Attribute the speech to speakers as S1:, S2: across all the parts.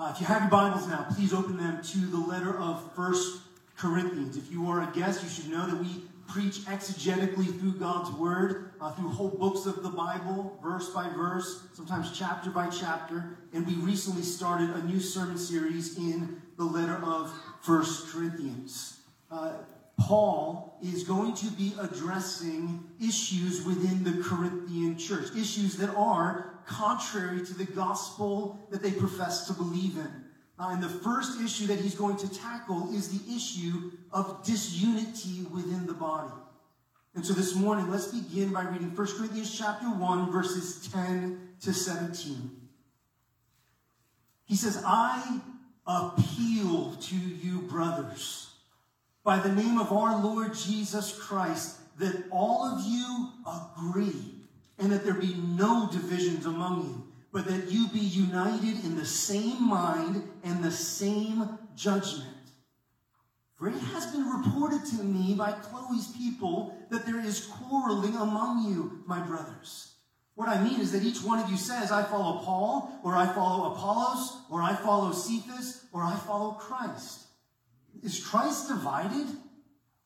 S1: Uh, if you have your Bibles now, please open them to the letter of First Corinthians. If you are a guest, you should know that we preach exegetically through God's Word, uh, through whole books of the Bible, verse by verse, sometimes chapter by chapter. And we recently started a new sermon series in the letter of First Corinthians. Uh, Paul is going to be addressing issues within the Corinthian church, issues that are contrary to the gospel that they profess to believe in. Uh, and the first issue that he's going to tackle is the issue of disunity within the body. And so this morning, let's begin by reading 1 Corinthians chapter 1, verses 10 to 17. He says, I appeal to you, brothers, by the name of our Lord Jesus Christ, that all of you agree and that there be no divisions among you, but that you be united in the same mind and the same judgment. For it has been reported to me by Chloe's people that there is quarreling among you, my brothers. What I mean is that each one of you says, I follow Paul, or I follow Apollos, or I follow Cephas, or I follow Christ. Is Christ divided?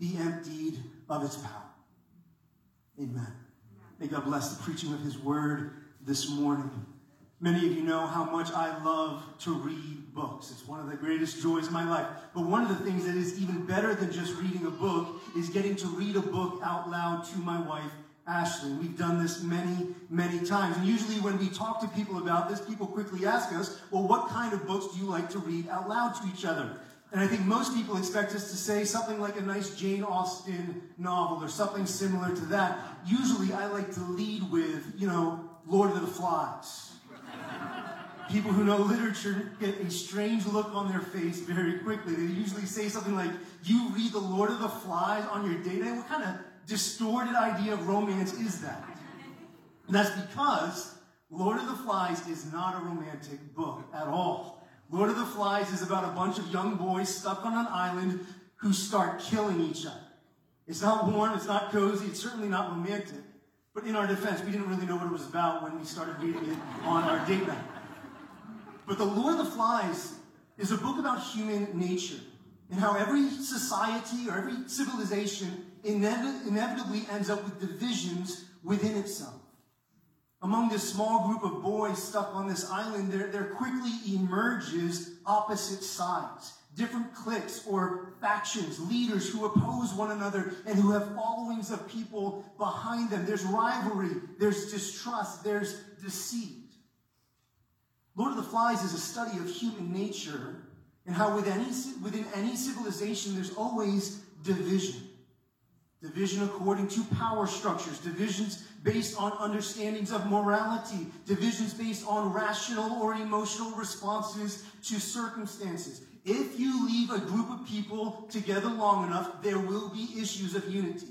S1: be emptied of its power. Amen. May God bless the preaching of his word this morning. Many of you know how much I love to read books. It's one of the greatest joys of my life. But one of the things that is even better than just reading a book is getting to read a book out loud to my wife, Ashley. We've done this many, many times. And usually when we talk to people about this, people quickly ask us, well, what kind of books do you like to read out loud to each other? And I think most people expect us to say something like a nice Jane Austen novel or something similar to that. Usually I like to lead with, you know, Lord of the Flies. People who know literature get a strange look on their face very quickly. They usually say something like, You read The Lord of the Flies on your date night? What kind of distorted idea of romance is that? And that's because Lord of the Flies is not a romantic book at all. Lord of the Flies is about a bunch of young boys stuck on an island who start killing each other. It's not warm, it's not cozy, it's certainly not romantic. But in our defense, we didn't really know what it was about when we started reading it on our date night. But The Lord of the Flies is a book about human nature and how every society or every civilization inevitably ends up with divisions within itself. Among this small group of boys stuck on this island, there, there quickly emerges opposite sides, different cliques or factions, leaders who oppose one another and who have followings of people behind them. There's rivalry, there's distrust, there's deceit. Lord of the Flies is a study of human nature and how within any, within any civilization there's always division. Division according to power structures, divisions based on understandings of morality, divisions based on rational or emotional responses to circumstances. If you leave a group of people together long enough, there will be issues of unity.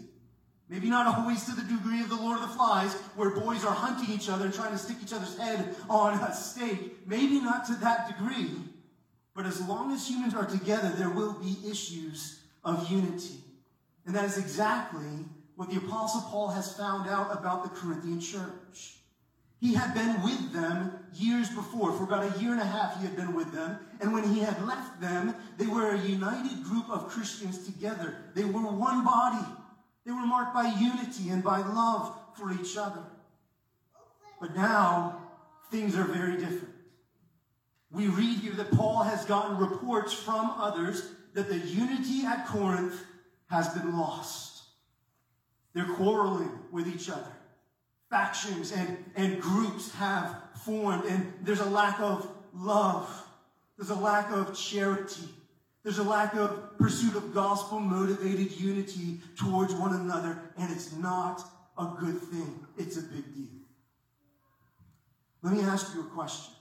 S1: Maybe not always to the degree of the Lord of the Flies, where boys are hunting each other and trying to stick each other's head on a stake. Maybe not to that degree. But as long as humans are together, there will be issues of unity. And that is exactly what the Apostle Paul has found out about the Corinthian church. He had been with them years before. For about a year and a half, he had been with them. And when he had left them, they were a united group of Christians together. They were one body. They were marked by unity and by love for each other. But now, things are very different. We read here that Paul has gotten reports from others that the unity at Corinth has been lost. They're quarreling with each other. Factions and, and groups have formed, and there's a lack of love. There's a lack of charity. There's a lack of pursuit of gospel motivated unity towards one another, and it's not a good thing. It's a big deal. Let me ask you a question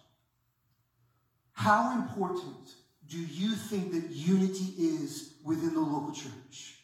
S1: How important do you think that unity is within the local church?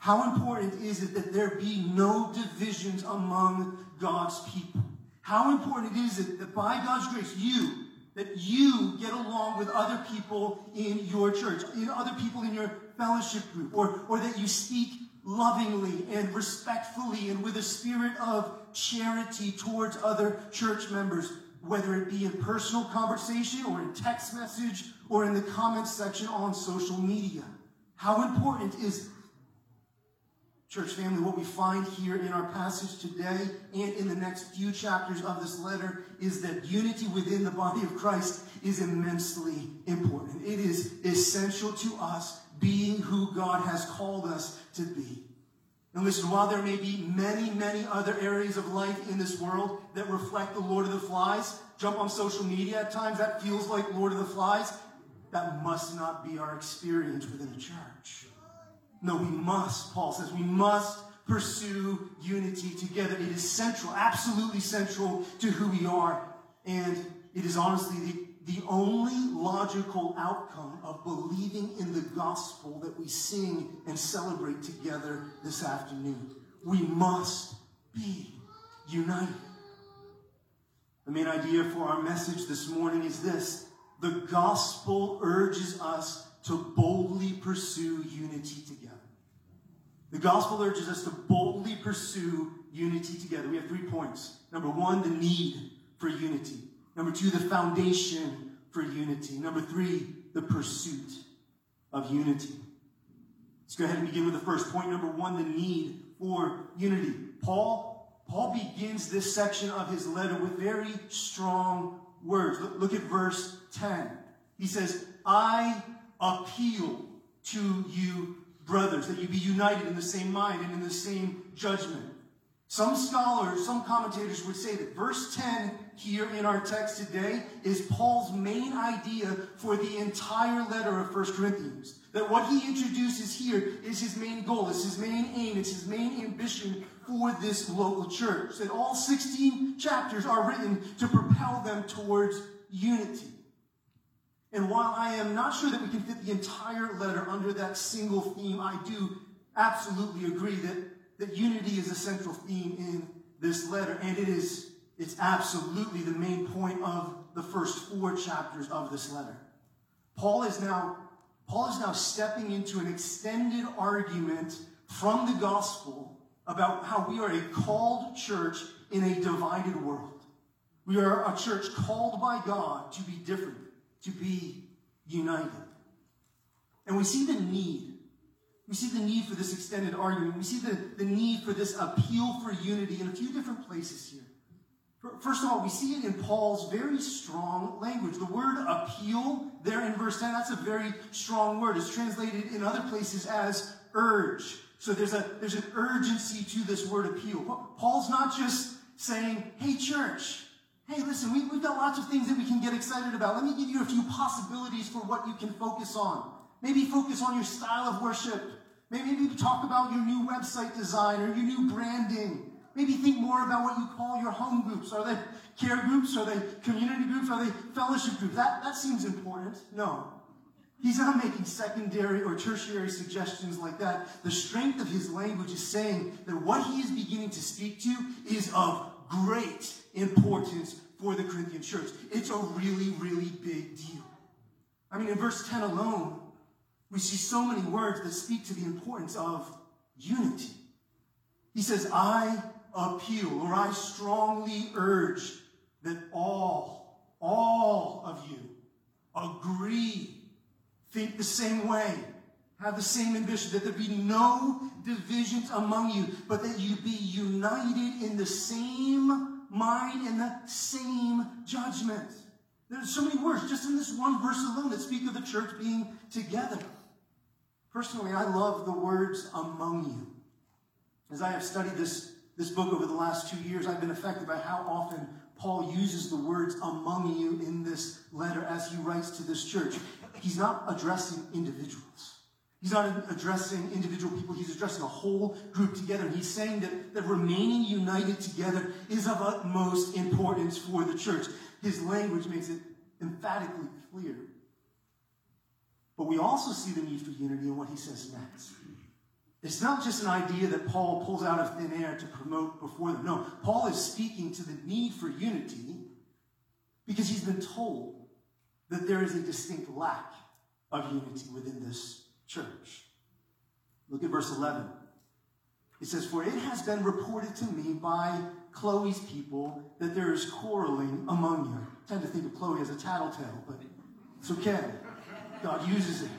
S1: How important is it that there be no divisions among God's people? How important is it that by God's grace, you, that you get along with other people in your church, in other people in your fellowship group, or, or that you speak lovingly and respectfully and with a spirit of charity towards other church members, whether it be in personal conversation or in text message or in the comments section on social media. How important is Church family, what we find here in our passage today and in the next few chapters of this letter is that unity within the body of Christ is immensely important. It is essential to us being who God has called us to be. And listen, while there may be many, many other areas of life in this world that reflect the Lord of the Flies, jump on social media at times, that feels like Lord of the Flies. That must not be our experience within the church. No, we must, Paul says, we must pursue unity together. It is central, absolutely central to who we are. And it is honestly the, the only logical outcome of believing in the gospel that we sing and celebrate together this afternoon. We must be united. The main idea for our message this morning is this the gospel urges us to boldly pursue unity together. The gospel urges us to boldly pursue unity together. We have three points. Number one, the need for unity. Number two, the foundation for unity. Number three, the pursuit of unity. Let's go ahead and begin with the first point. Number one, the need for unity. Paul, Paul begins this section of his letter with very strong words. Look, look at verse 10. He says, I appeal to you brothers, that you be united in the same mind and in the same judgment. Some scholars, some commentators would say that verse 10 here in our text today is Paul's main idea for the entire letter of 1 Corinthians. That what he introduces here is his main goal, it's his main aim, it's his main ambition for this local church. That all 16 chapters are written to propel them towards unity. And while I am not sure that we can fit the entire letter under that single theme, I do absolutely agree that, that unity is a central theme in this letter, and it is it's absolutely the main point of the first four chapters of this letter. Paul is now Paul is now stepping into an extended argument from the gospel about how we are a called church in a divided world. We are a church called by God to be different to be united. And we see the need. We see the need for this extended argument. We see the, the need for this appeal for unity in a few different places here. First of all, we see it in Paul's very strong language. The word appeal there in verse 10, that's a very strong word. It's translated in other places as urge. So there's a there's an urgency to this word appeal. Paul's not just saying, hey church, Hey, listen, we, we've got lots of things that we can get excited about. Let me give you a few possibilities for what you can focus on. Maybe focus on your style of worship. Maybe, maybe talk about your new website design or your new branding. Maybe think more about what you call your home groups. Are they care groups? Are they community groups? Are they fellowship groups? That, that seems important. No. He's not making secondary or tertiary suggestions like that. The strength of his language is saying that what he is beginning to speak to is of great importance for the Corinthian church. It's a really, really big deal. I mean, in verse 10 alone, we see so many words that speak to the importance of unity. He says, I appeal or I strongly urge that all, all of you agree, think the same way, have the same ambition, that there be no divisions among you, but that you be united in the same mind and the same judgment. There's so many words just in this one verse alone that speak of the church being together. Personally, I love the words among you. As I have studied this, this book over the last two years, I've been affected by how often Paul uses the words among you in this letter as he writes to this church. He's not addressing individuals. He's not addressing individual people, he's addressing a whole group together. He's saying that, that remaining united together is of utmost importance for the church. His language makes it emphatically clear. But we also see the need for unity in what he says next. It's not just an idea that Paul pulls out of thin air to promote before them. No, Paul is speaking to the need for unity because he's been told that there is a distinct lack of unity within this church. Look at verse 11. It says, For it has been reported to me by Chloe's people that there is quarreling among you. I tend to think of Chloe as a tattletale, but it's okay. God uses it.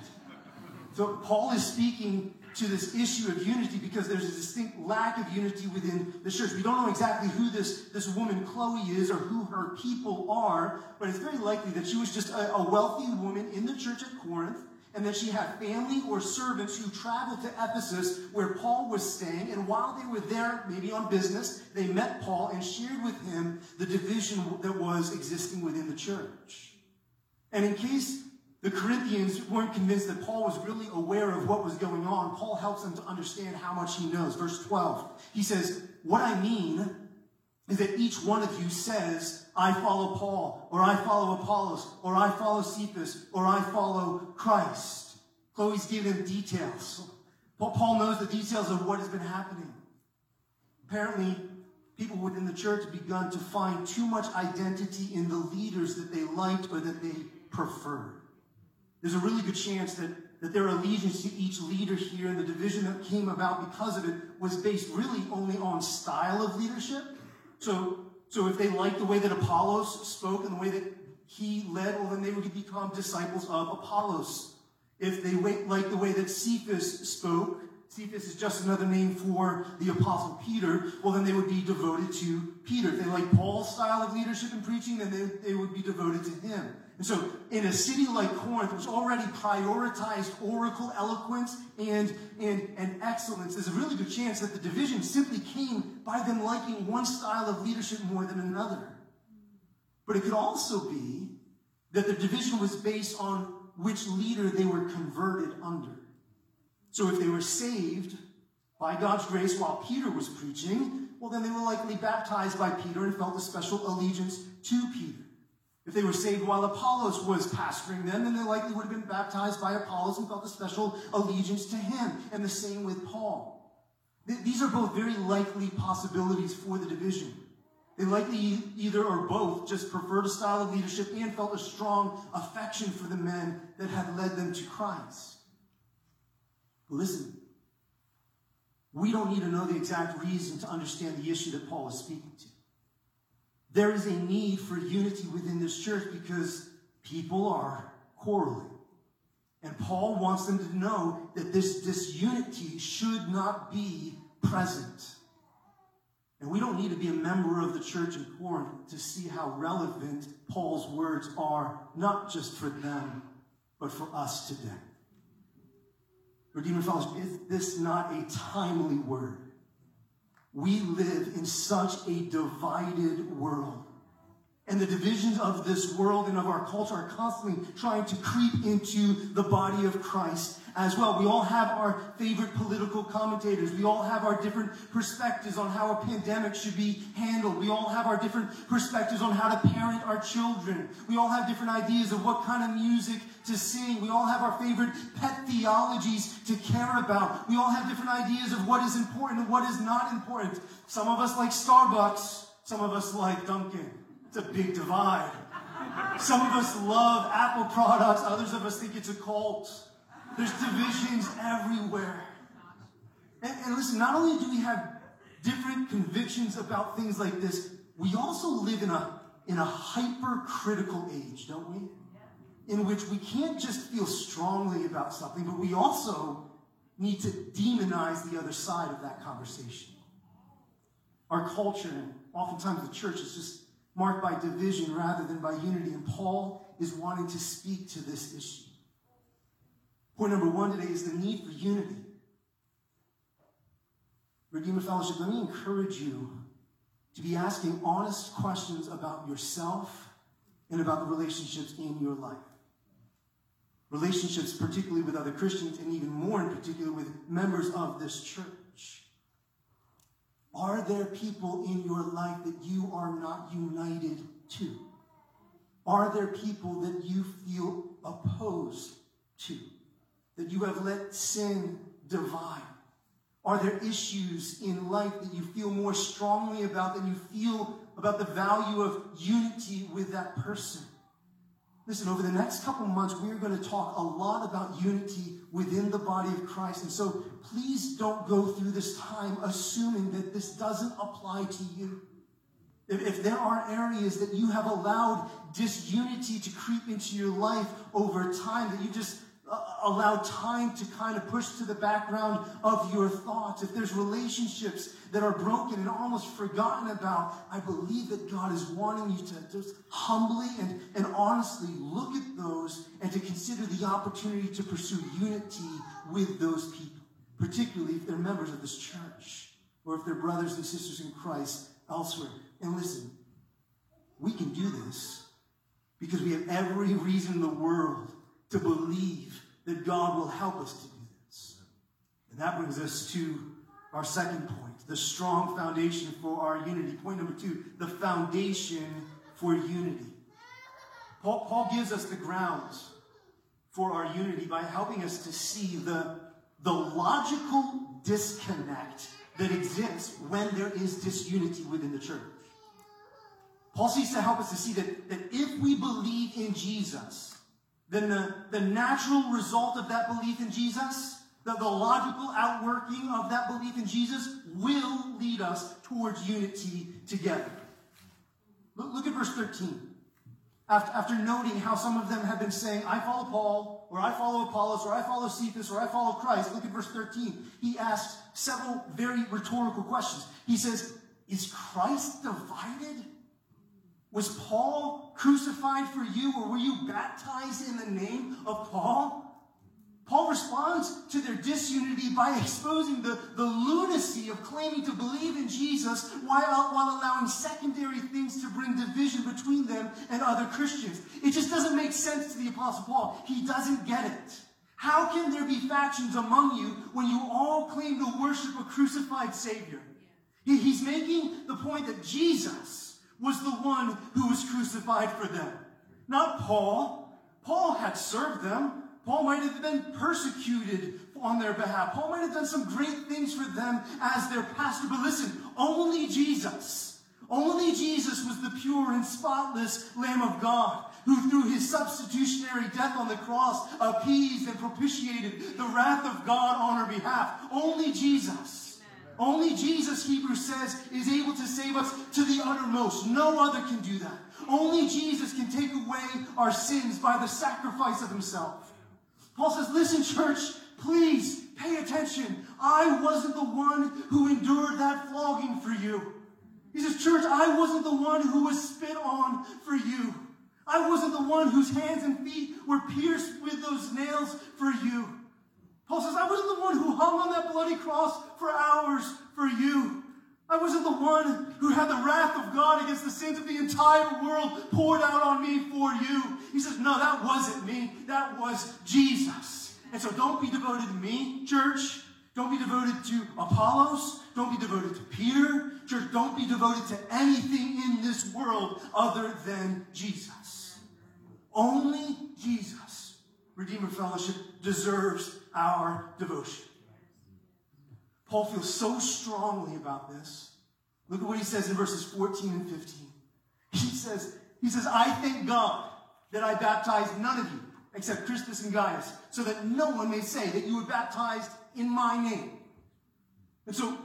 S1: So Paul is speaking to this issue of unity because there's a distinct lack of unity within the church. We don't know exactly who this, this woman Chloe is or who her people are, but it's very likely that she was just a, a wealthy woman in the church at Corinth and that she had family or servants who traveled to Ephesus where Paul was staying. And while they were there, maybe on business, they met Paul and shared with him the division that was existing within the church. And in case the Corinthians weren't convinced that Paul was really aware of what was going on. Paul helps them to understand how much he knows. Verse 12, he says, What I mean is that each one of you says, I follow Paul, or I follow Apollos, or I follow Cephas, or I follow Christ. Chloe's giving them details. Paul knows the details of what has been happening. Apparently, people within the church have begun to find too much identity in the leaders that they liked or that they preferred there's a really good chance that, that their allegiance to each leader here and the division that came about because of it was based really only on style of leadership. So, so if they liked the way that Apollos spoke and the way that he led, well, then they would become disciples of Apollos. If they liked the way that Cephas spoke, Cephas is just another name for the Apostle Peter, well, then they would be devoted to Peter. If they like Paul's style of leadership and preaching, then they, they would be devoted to him. And so, in a city like Corinth, which already prioritized oracle eloquence and, and, and excellence, there's a really good chance that the division simply came by them liking one style of leadership more than another. But it could also be that the division was based on which leader they were converted under. So, if they were saved by God's grace while Peter was preaching, well, then they were likely baptized by Peter and felt a special allegiance to Peter. If they were saved while Apollos was pastoring them, then they likely would have been baptized by Apollos and felt a special allegiance to him. And the same with Paul. These are both very likely possibilities for the division. They likely either or both just preferred a style of leadership and felt a strong affection for the men that had led them to Christ. Listen, we don't need to know the exact reason to understand the issue that Paul is speaking to. There is a need for unity within this church because people are quarreling. And Paul wants them to know that this disunity should not be present. And we don't need to be a member of the church in Corinth to see how relevant Paul's words are, not just for them, but for us today. Redeemer Fellowship, is this not a timely word? We live in such a divided world. And the divisions of this world and of our culture are constantly trying to creep into the body of Christ as well. We all have our favorite political commentators. We all have our different perspectives on how a pandemic should be handled. We all have our different perspectives on how to parent our children. We all have different ideas of what kind of music to sing. We all have our favorite pet theologies to care about. We all have different ideas of what is important and what is not important. Some of us like Starbucks. Some of us like Dunkin'. It's a big divide. Some of us love Apple products, others of us think it's a cult. There's divisions everywhere. And, and listen, not only do we have different convictions about things like this, we also live in a, in a hypercritical age, don't we? In which we can't just feel strongly about something, but we also need to demonize the other side of that conversation. Our culture, and oftentimes the church, is just marked by division rather than by unity. And Paul is wanting to speak to this issue. Point number one today is the need for unity. Redeemer Fellowship, let me encourage you to be asking honest questions about yourself and about the relationships in your life. Relationships, particularly with other Christians, and even more in particular with members of this church. Are there people in your life that you are not united to? Are there people that you feel opposed to? That you have let sin divide? Are there issues in life that you feel more strongly about than you feel about the value of unity with that person? Listen, over the next couple months, we're going to talk a lot about unity within the body of Christ. And so please don't go through this time assuming that this doesn't apply to you. If, if there are areas that you have allowed disunity to creep into your life over time, that you just uh, allow time to kind of push to the background of your thoughts, if there's relationships that are broken and almost forgotten about, I believe that God is wanting you to just humbly and, and honestly look at those and to consider the opportunity to pursue unity with those people, particularly if they're members of this church or if they're brothers and sisters in Christ elsewhere. And listen, we can do this because we have every reason in the world to believe that God will help us to do this. And that brings us to our second point the strong foundation for our unity. Point number two the foundation for unity. Paul, Paul gives us the grounds for our unity by helping us to see the, the logical disconnect that exists when there is disunity within the church. Paul seeks to help us to see that, that if we believe in Jesus, then the, the natural result of that belief in Jesus, the, the logical outworking of that belief in Jesus, will lead us towards unity together. Look, look at verse 13. After, after noting how some of them have been saying, I follow Paul, or I follow Apollos, or I follow Cephas, or I follow Christ, look at verse 13. He asks several very rhetorical questions. He says, Is Christ divided? Was Paul crucified for you, or were you baptized in the name of Paul? Paul responds to their disunity by exposing the, the lunacy of claiming to believe in Jesus while, while allowing secondary things to bring division between them and other Christians. It just doesn't make sense to the Apostle Paul. He doesn't get it. How can there be factions among you when you all claim to worship a crucified Savior? He, he's making the point that Jesus was the one who was crucified for them, not Paul. Paul had served them. Paul might have been persecuted on their behalf. Paul might have done some great things for them as their pastor. But listen, only Jesus, only Jesus was the pure and spotless Lamb of God who through his substitutionary death on the cross appeased and propitiated the wrath of God on our behalf. Only Jesus. Only Jesus, Hebrews says, is able to save us to the uttermost. No other can do that. Only Jesus can take away our sins by the sacrifice of himself. Paul says, listen, church, please pay attention. I wasn't the one who endured that flogging for you. He says, church, I wasn't the one who was spit on for you. I wasn't the one whose hands and feet were pierced with those nails for you. Paul says, I wasn't the one who hung on that bloody cross for hours for you. I wasn't the one who had the wrath of God against the sins of the entire world poured out on me for you. He says, No, that wasn't me. That was Jesus. And so don't be devoted to me, church. Don't be devoted to Apollos. Don't be devoted to Peter. Church, don't be devoted to anything in this world other than Jesus. Only Jesus, Redeemer Fellowship, deserves our devotion. Paul feels so strongly about this. Look at what he says in verses 14 and 15. He says, he says, I thank God that I baptized none of you except Crispus and Gaius, so that no one may say that you were baptized in my name. And so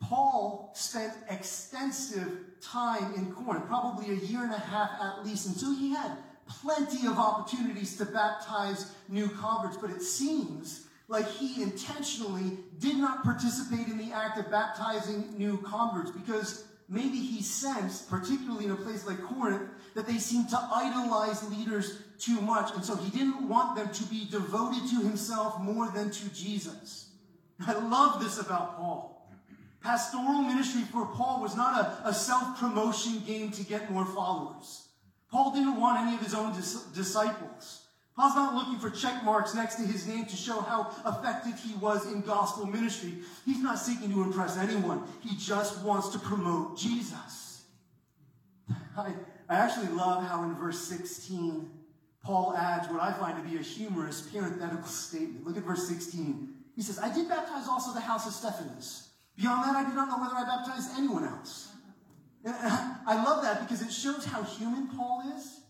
S1: Paul spent extensive time in Corinth, probably a year and a half at least, until he had plenty of opportunities to baptize new converts, but it seems like he intentionally did not participate in the act of baptizing new converts because maybe he sensed, particularly in a place like Corinth, that they seemed to idolize leaders too much. And so he didn't want them to be devoted to himself more than to Jesus. I love this about Paul. Pastoral ministry for Paul was not a, a self promotion game to get more followers. Paul didn't want any of his own dis- disciples. Paul's not looking for check marks next to his name to show how effective he was in gospel ministry. He's not seeking to impress anyone. He just wants to promote Jesus. I, I actually love how in verse 16, Paul adds what I find to be a humorous parenthetical statement. Look at verse 16. He says, I did baptize also the house of Stephanas. Beyond that, I do not know whether I baptized anyone else. I love that because it shows how human Paul is.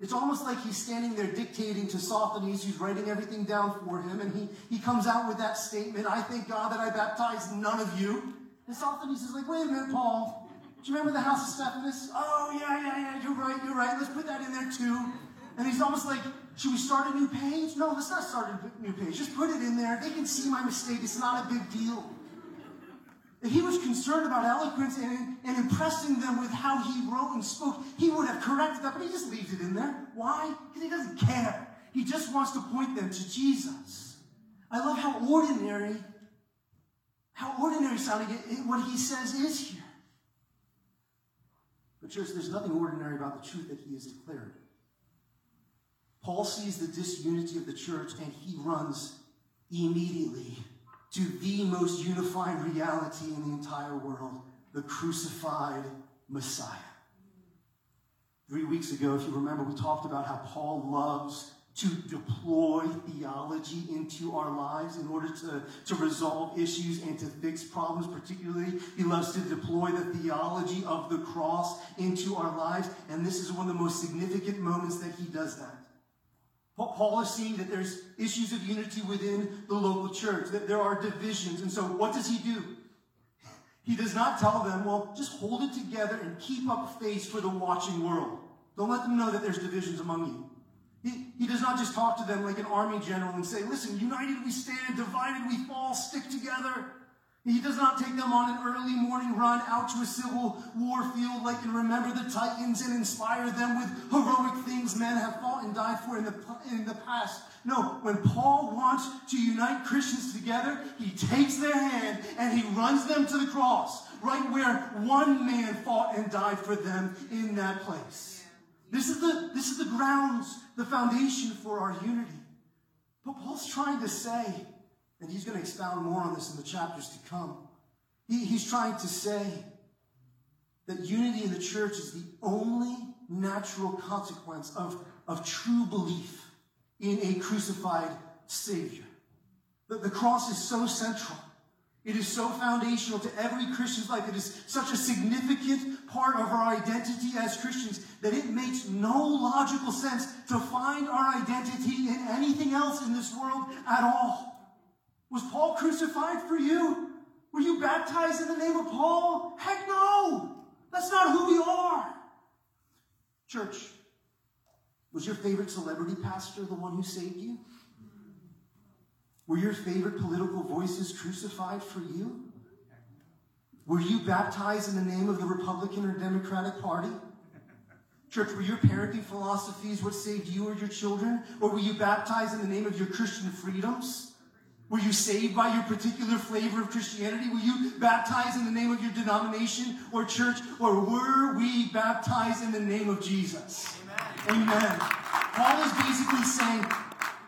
S1: It's almost like he's standing there dictating to Sosthenes, who's writing everything down for him, and he, he comes out with that statement, I thank God that I baptized none of you. And Sosthenes is like, wait a minute, Paul. Do you remember the house of Stephanas? Oh, yeah, yeah, yeah, you're right, you're right. Let's put that in there too. And he's almost like, should we start a new page? No, let's not start a new page. Just put it in there. They can see my mistake. It's not a big deal. He was concerned about eloquence and, and impressing them with how he wrote and spoke, he would have corrected that, but he just leaves it in there. Why? Because he doesn't care. He just wants to point them to Jesus. I love how ordinary, how ordinary sounding what he says is here. But, church, there's nothing ordinary about the truth that he has declared. Paul sees the disunity of the church and he runs immediately to the most unifying reality in the entire world the crucified Messiah. Three weeks ago, if you remember, we talked about how Paul loves to deploy theology into our lives in order to, to resolve issues and to fix problems, particularly. He loves to deploy the theology of the cross into our lives, and this is one of the most significant moments that he does that. Paul is seeing that there's issues of unity within the local church, that there are divisions. And so what does he do? He does not tell them, well, just hold it together and keep up face for the watching world. Don't let them know that there's divisions among you. He, he does not just talk to them like an army general and say, listen, united we stand, divided we fall, stick together. He does not take them on an early morning run out to a civil war field like and remember the Titans and inspire them with heroic things men have fought and died for in the, in the past. No, when Paul wants to unite Christians together, he takes their hand and he runs them to the cross, right where one man fought and died for them in that place. This is the, this is the grounds, the foundation for our unity. But Paul's trying to say, and he's going to expound more on this in the chapters to come. He, he's trying to say that unity in the church is the only natural consequence of, of true belief in a crucified Savior. That the cross is so central. It is so foundational to every Christian's life. It is such a significant part of our identity as Christians that it makes no logical sense to find our identity in anything else in this world at all. Was Paul crucified for you? Were you baptized in the name of Paul? Heck no! That's not who we are. Church, was your favorite celebrity pastor the one who saved you? Were your favorite political voices crucified for you? Were you baptized in the name of the Republican or Democratic Party? Church, were your parenting philosophies what saved you or your children? Or were you baptized in the name of your Christian freedoms? Were you saved by your particular flavor of Christianity? Were you baptized in the name of your denomination or church? Or were we baptized in the name of Jesus? Amen. Amen. Paul is basically saying,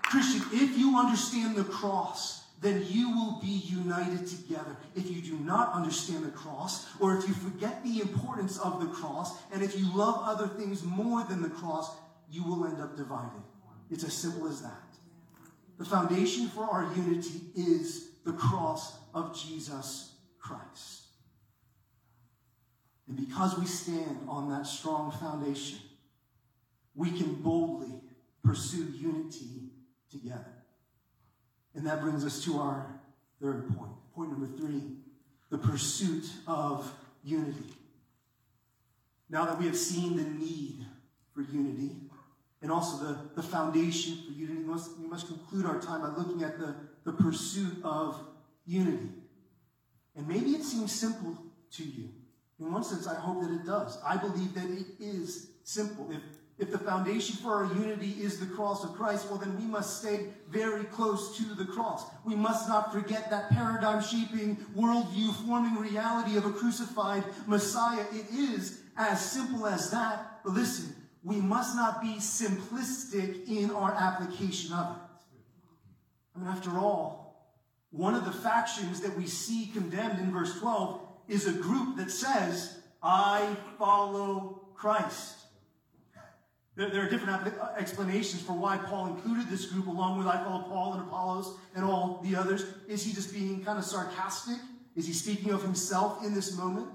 S1: Christian, if you understand the cross, then you will be united together. If you do not understand the cross, or if you forget the importance of the cross, and if you love other things more than the cross, you will end up divided. It's as simple as that. The foundation for our unity is the cross of Jesus Christ. And because we stand on that strong foundation, we can boldly pursue unity together. And that brings us to our third point. Point number three the pursuit of unity. Now that we have seen the need for unity, and also the, the foundation for unity. We must, we must conclude our time by looking at the, the pursuit of unity. And maybe it seems simple to you. In one sense, I hope that it does. I believe that it is simple. If, if the foundation for our unity is the cross of Christ, well, then we must stay very close to the cross. We must not forget that paradigm shaping, worldview forming reality of a crucified Messiah. It is as simple as that. But listen, we must not be simplistic in our application of it. I mean, after all, one of the factions that we see condemned in verse 12 is a group that says, I follow Christ. There, are different uh, explanations for why Paul included this group along with I follow Paul and Apollos and all the others. Is he just being kind of sarcastic? Is he speaking of himself in this moment?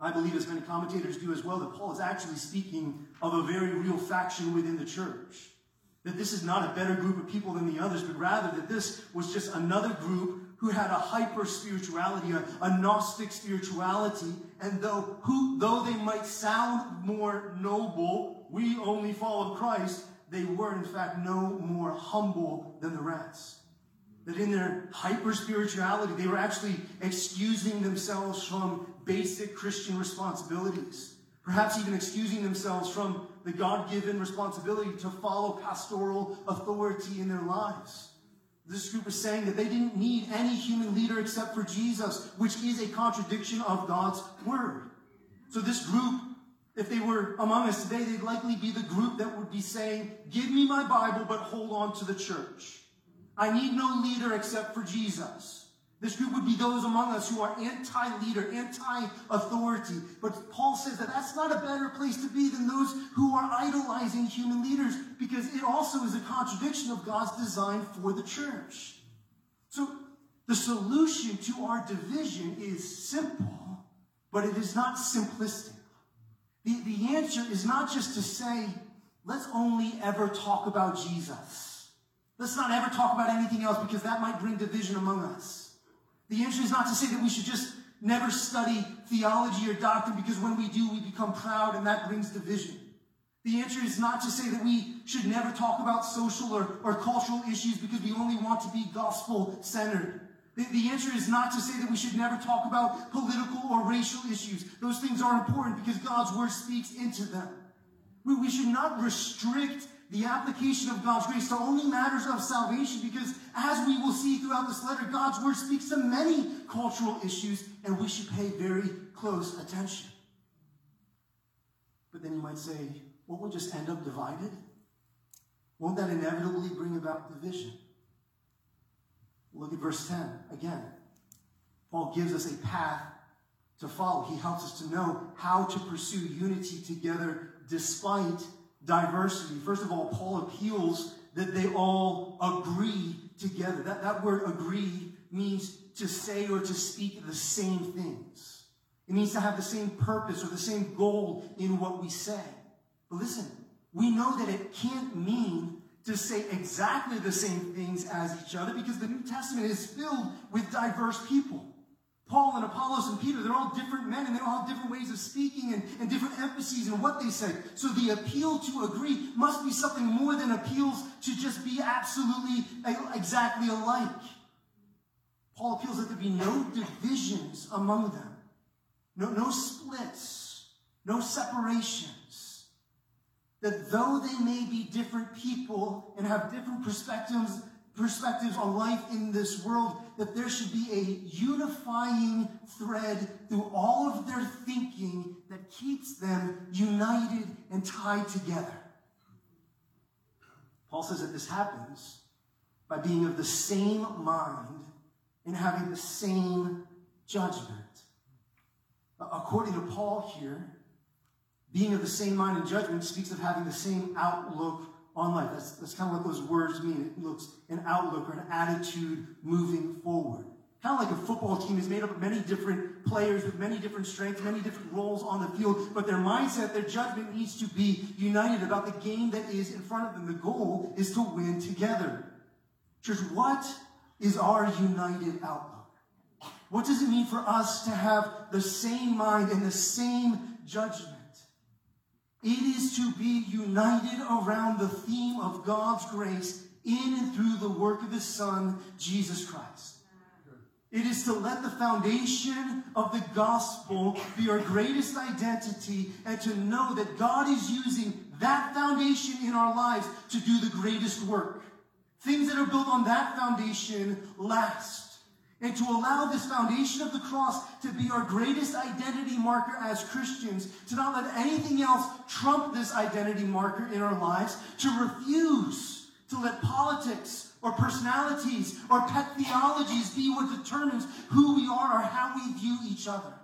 S1: I believe, as many commentators do as well, that Paul is actually speaking of a very real faction within the church. That this is not a better group of people than the others, but rather that this was just another group who had a hyper spirituality, a, a, Gnostic spirituality, and though who though they might sound more noble, we only follow Christ, they were in fact no more humble than the rest. That in their hyper spirituality, they were actually excusing themselves from basic Christian responsibilities. Perhaps even excusing themselves from the God given responsibility to follow pastoral authority in their lives. This group is saying that they didn't need any human leader except for Jesus, which is a contradiction of God's word. So this group, if they were among us today, they'd likely be the group that would be saying, give me my Bible, but hold on to the church. I need no leader except for Jesus. This group would be those among us who are anti-leader, anti-authority. But Paul says that that's not a better place to be than those who are idolizing human leaders because it also is a contradiction of God's design for the church. So the solution to our division is simple, but it is not simplistic. The, the answer is not just to say, let's only ever talk about Jesus. Let's not ever talk about anything else because that might bring division among us. The answer is not to say that we should just never study theology or doctrine because when we do, we become proud and that brings division. The answer is not to say that we should never talk about social or, or cultural issues because we only want to be gospel centered. The, the answer is not to say that we should never talk about political or racial issues. Those things are important because God's word speaks into them. We, we should not restrict the application of God's grace to only matters of salvation because as we will see throughout this letter, God's word speaks to many cultural issues and we should pay very close attention. But then you might say, won't we just end up divided? Won't that inevitably bring about division? Look at verse 10 again. Paul gives us a path to follow. He helps us to know how to pursue unity together despite diversity. First of all, Paul appeals that they all agree together. That, that word agree means to say or to speak the same things. It means to have the same purpose or the same goal in what we say. But listen, we know that it can't mean to say exactly the same things as each other because the New Testament is filled with diverse people. Paul and Apollos and Peter, they're all different men and they all have different ways of speaking and, and different emphases in what they say. So the appeal to agree must be something more than appeals to just be absolutely exactly alike. Paul appeals that there be no divisions among them, no, no splits, no separations. That though they may be different people and have different perspectives perspectives on life in this world, that there should be a unifying thread through all of their thinking that keeps them united and tied together. Paul says that this happens by being of the same mind and having the same judgment. According to Paul here, being of the same mind and judgment speaks of having the same outlook on life. That's, that's kind of what those words mean. It looks an outlook or an attitude moving forward. Kind of like a football team is made up of many different players with many different strengths, many different roles on the field, but their mindset, their judgment needs to be united about the game that is in front of them. The goal is to win together. Church, what is our united outlook? What does it mean for us to have the same mind and the same judgment? It is to be united around the theme of God's grace in and through the work of His Son, Jesus Christ. It is to let the foundation of the gospel be our greatest identity and to know that God is using that foundation in our lives to do the greatest work. Things that are built on that foundation last and to allow this foundation of the cross to be our greatest identity marker as Christians, to not let anything else trump this identity marker in our lives, to refuse to let politics or personalities or pet theologies be what determines who we are or how we view each other.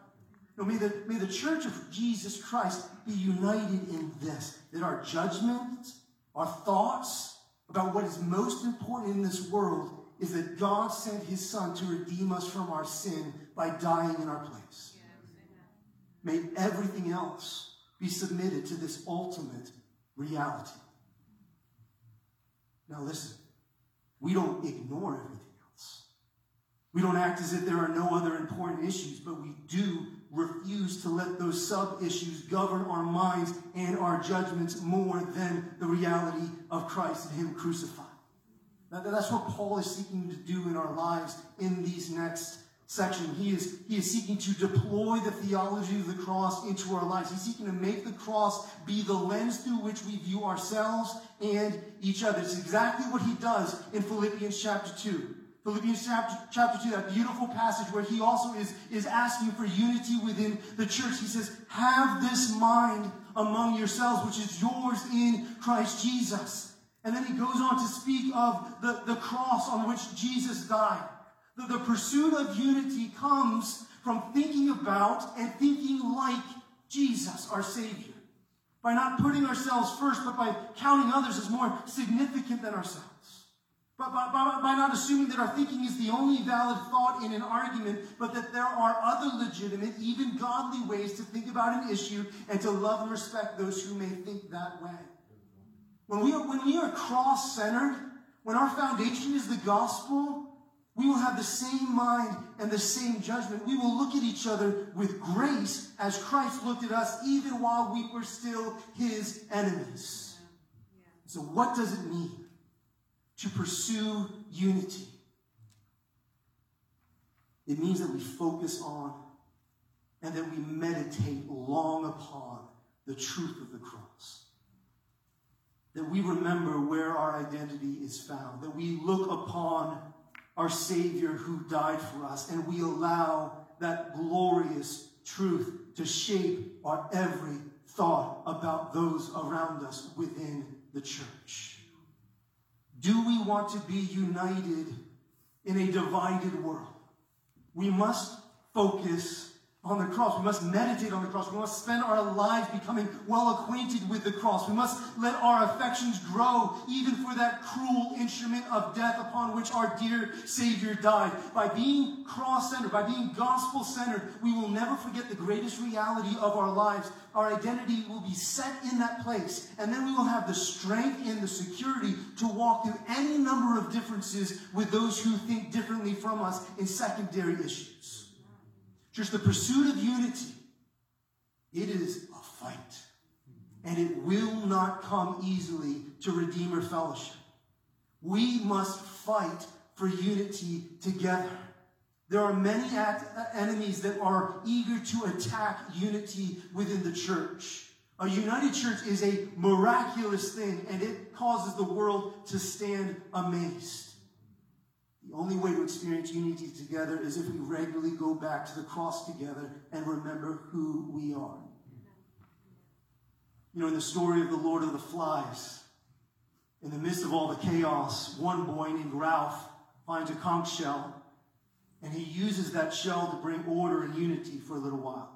S1: No, may the, may the church of Jesus Christ be united in this that our judgment, our thoughts about what is most important in this world is that God sent his son to redeem us from our sin by dying in our place. May everything else be submitted to this ultimate reality. Now, listen, we don't ignore everything else. We don't act as if there are no other important issues, but we do refuse to let those sub issues govern our minds and our judgments more than the reality of Christ and Him crucified. That's what Paul is seeking to do in our lives in these next section. He is, he is seeking to deploy the theology of the cross into our lives. He's seeking to make the cross be the lens through which we view ourselves and each other. It's exactly what he does in Philippians chapter 2. Philippians chapter, chapter 2, that beautiful passage where he also is, is asking for unity within the church. He says, Have this mind among yourselves, which is yours in Christ Jesus. And then he goes on to speak of the, the cross on which Jesus died. The, the pursuit of unity comes from thinking about and thinking like Jesus, our Savior. By not putting ourselves first, but by counting others as more significant than ourselves. But by, by, by, not assuming that our thinking is the only valid thought in an argument, but that there are other legitimate, even godly ways to think about an issue and to love and respect those who may think that way. When we are, when we are cross centered, when our foundation is the gospel, we will have the same mind and the same judgment. We will look at each other with grace as Christ looked at us even while we were still his enemies. So, what does it mean to pursue unity? It means that we focus on and that we meditate long upon the truth of the cross that we remember where our identity is found, that we look upon our Savior who died for us, and we allow that glorious truth to shape our every thought about those around us within the church. Do we want to be united in a divided world? We must focus on the cross. We must meditate on the cross. We must spend our lives becoming well acquainted with the cross. We must let our affections grow even for that cruel instrument of death upon which our dear Savior died. By being cross centered, by being gospel centered, we will never forget the greatest reality of our lives. Our identity will be set in that place. And then we will have the strength and the security to walk through any number of differences with those who think differently from us in secondary issues. Just the pursuit of unity, it is a fight. And it will not come easily to Redeemer Fellowship. We must fight for unity together. There are many uh, enemies that are eager to attack unity within the church. A united church is a miraculous thing, and it causes the world to stand amazed. Only way to experience unity together is if we regularly go back to the cross together and remember who we are. You know, in the story of the Lord of the Flies, in the midst of all the chaos, one boy named Ralph finds a conch shell, and he uses that shell to bring order and unity for a little while.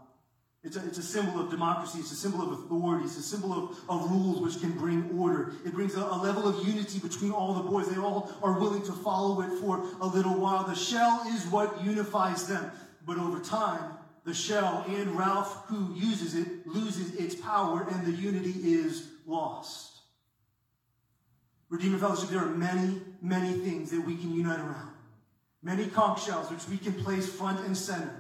S1: It's a, it's a symbol of democracy. It's a symbol of authority. It's a symbol of, of rules which can bring order. It brings a, a, level of unity between all the boys. They all are willing to follow it for a little while. The shell is what unifies them. But over time, the shell and Ralph, who uses it, loses its power and the unity is lost. Redeemer Fellowship, there are many, many things that we can unite around. Many conch shells which we can place front and center.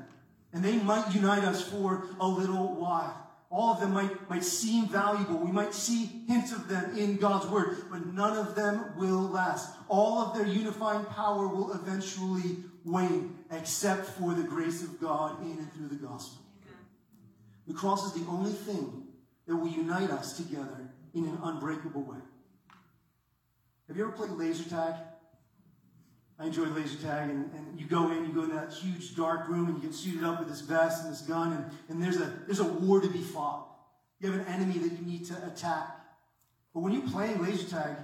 S1: And they might unite us for a little while. All of them might, might seem valuable. We might see hints of them in God's word, but none of them will last. All of their unifying power will eventually wane, except for the grace of God in and through the gospel. The cross is the only thing that will unite us together in an unbreakable way. Have you ever played laser tag? I enjoy laser tag, and, and you go in, you go in that huge dark room, and you get suited up with this vest and this gun, and, and there's a there's a war to be fought. You have an enemy that you need to attack. But when you're playing laser tag,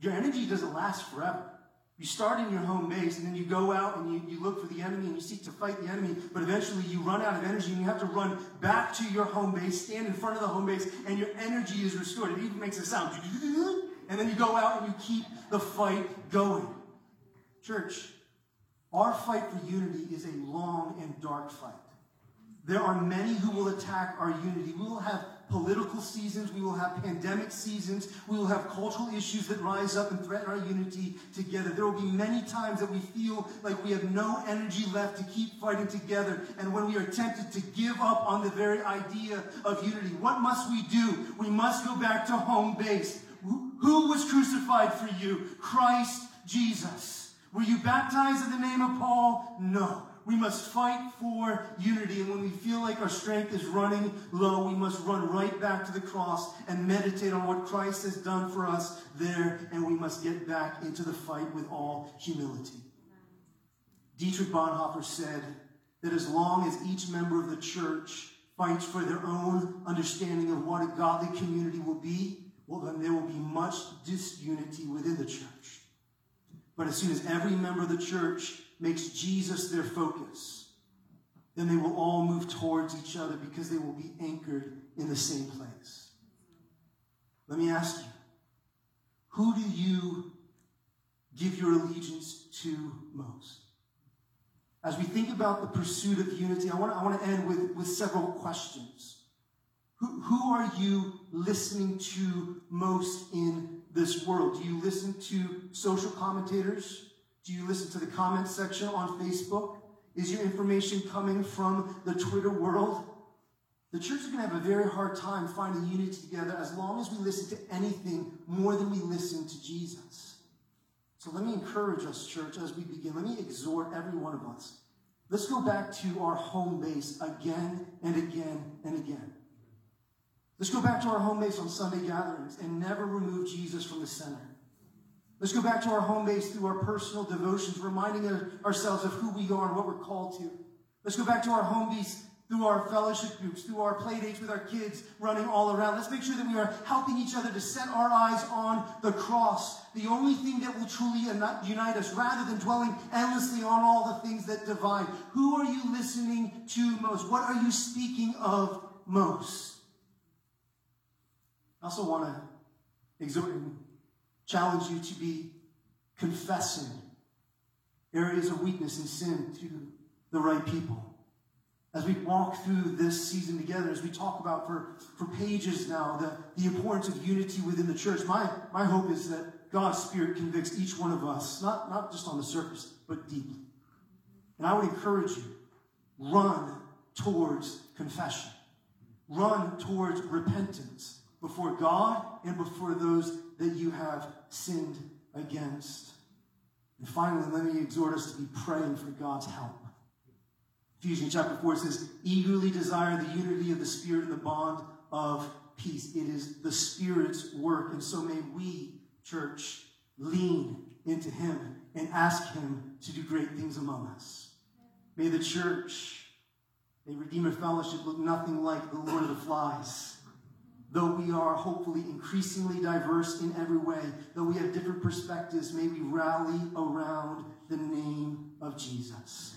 S1: your energy doesn't last forever. You start in your home base and then you go out and you, you look for the enemy and you seek to fight the enemy, but eventually you run out of energy and you have to run back to your home base, stand in front of the home base, and your energy is restored. It even makes a sound. And then you go out and you keep the fight going. Church, our fight for unity is a long and dark fight. There are many who will attack our unity. We will have political seasons. We will have pandemic seasons. We will have cultural issues that rise up and threaten our unity together. There will be many times that we feel like we have no energy left to keep fighting together. And when we are tempted to give up on the very idea of unity, what must we do? We must go back to home base. Who was crucified for you? Christ Jesus. Were you baptized in the name of Paul? No. We must fight for unity. And when we feel like our strength is running low, we must run right back to the cross and meditate on what Christ has done for us there. And we must get back into the fight with all humility. Dietrich Bonhoeffer said that as long as each member of the church fights for their own understanding of what a godly community will be, well, then there will be much disunity within the church. But as soon as every member of the church makes Jesus their focus, then they will all move towards each other because they will be anchored in the same place. Let me ask you, who do you give your allegiance to most? As we think about the pursuit of unity, I want to, I want to end with, with several questions. Who, who are you listening to most in this world? Do you listen to social commentators? Do you listen to the comment section on Facebook? Is your information coming from the Twitter world? The church is going to have a very hard time finding unity together as long as we listen to anything more than we listen to Jesus. So let me encourage us, church, as we begin. Let me exhort every one of us. Let's go back to our home base again and again and again. Let's go back to our home base on Sunday gatherings and never remove Jesus from the center. Let's go back to our home base through our personal devotions, reminding ourselves of who we are and what we're called to. Let's go back to our home base through our fellowship groups, through our play dates with our kids running all around. Let's make sure that we are helping each other to set our eyes on the cross, the only thing that will truly unite us, rather than dwelling endlessly on all the things that divide. Who are you listening to most? What are you speaking of most? I also want to exhort and challenge you to be confessing areas of weakness and sin to the right people. As we walk through this season together, as we talk about for, for pages now the, the importance of unity within the church, my, my hope is that God's Spirit convicts each one of us, not, not just on the surface, but deeply. And I would encourage you, run towards confession. Run towards repentance before God and before those that you have sinned against. And finally, let me exhort us to be praying for God's help. Ephesians chapter 4 says, eagerly desire the unity of the Spirit and the bond of peace. It is the Spirit's work. And so may we, church, lean into Him and ask Him to do great things among us. May the church, a Redeemer Fellowship, look nothing like the Lord of the Flies Though we are hopefully increasingly diverse in every way, though we have different perspectives, may we rally around the name of Jesus.